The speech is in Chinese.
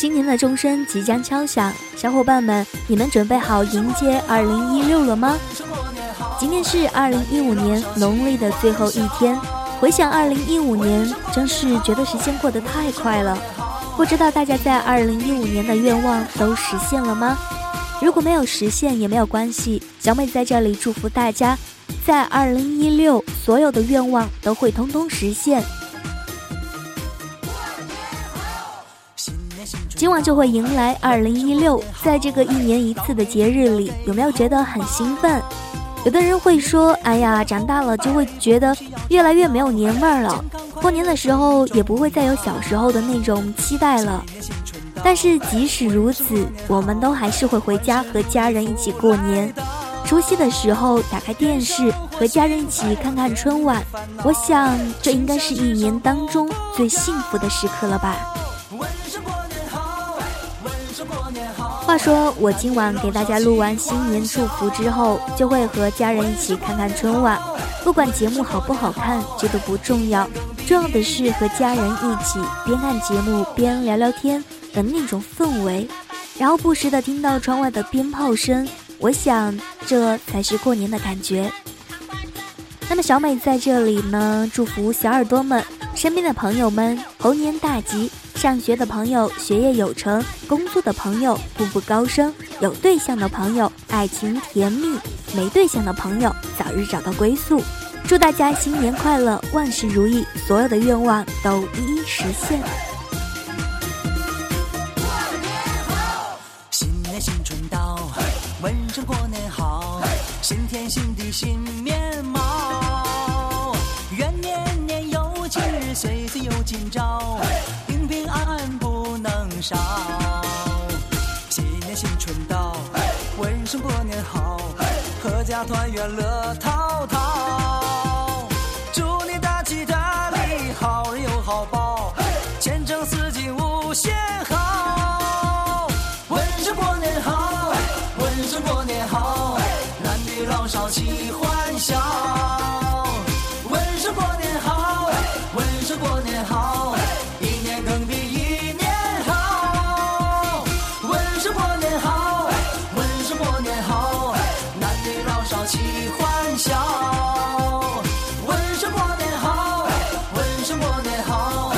新年的钟声即将敲响，小伙伴们，你们准备好迎接二零一六了吗？今天是二零一五年农历的最后一天，回想二零一五年，真是觉得时间过得太快了。不知道大家在二零一五年的愿望都实现了吗？如果没有实现也没有关系，小美在这里祝福大家，在二零一六所有的愿望都会通通实现。今晚就会迎来二零一六，在这个一年一次的节日里，有没有觉得很兴奋？有的人会说：“哎呀，长大了就会觉得越来越没有年味儿了，过年的时候也不会再有小时候的那种期待了。”但是即使如此，我们都还是会回家和家人一起过年。除夕的时候打开电视，和家人一起看看春晚，我想这应该是一年当中最幸福的时刻了吧。话说，我今晚给大家录完新年祝福之后，就会和家人一起看看春晚。不管节目好不好看，这都不重要，重要的是和家人一起边看节目边聊聊天的那种氛围，然后不时的听到窗外的鞭炮声，我想这才是过年的感觉。那么小美在这里呢，祝福小耳朵们、身边的朋友们猴年大吉。上学的朋友学业有成，工作的朋友步步高升，有对象的朋友爱情甜蜜，没对象的朋友早日找到归宿。祝大家新年快乐，万事如意，所有的愿望都一一实现。新年新春到，问声过年好，新天新地新面貌，声过年好，阖家团圆乐淘淘。祝你大吉大利，好人有好报，前程似锦无限好。问声过年好，问声过年好，男女老少齐欢。少气欢笑，问声过年好，问声过年好。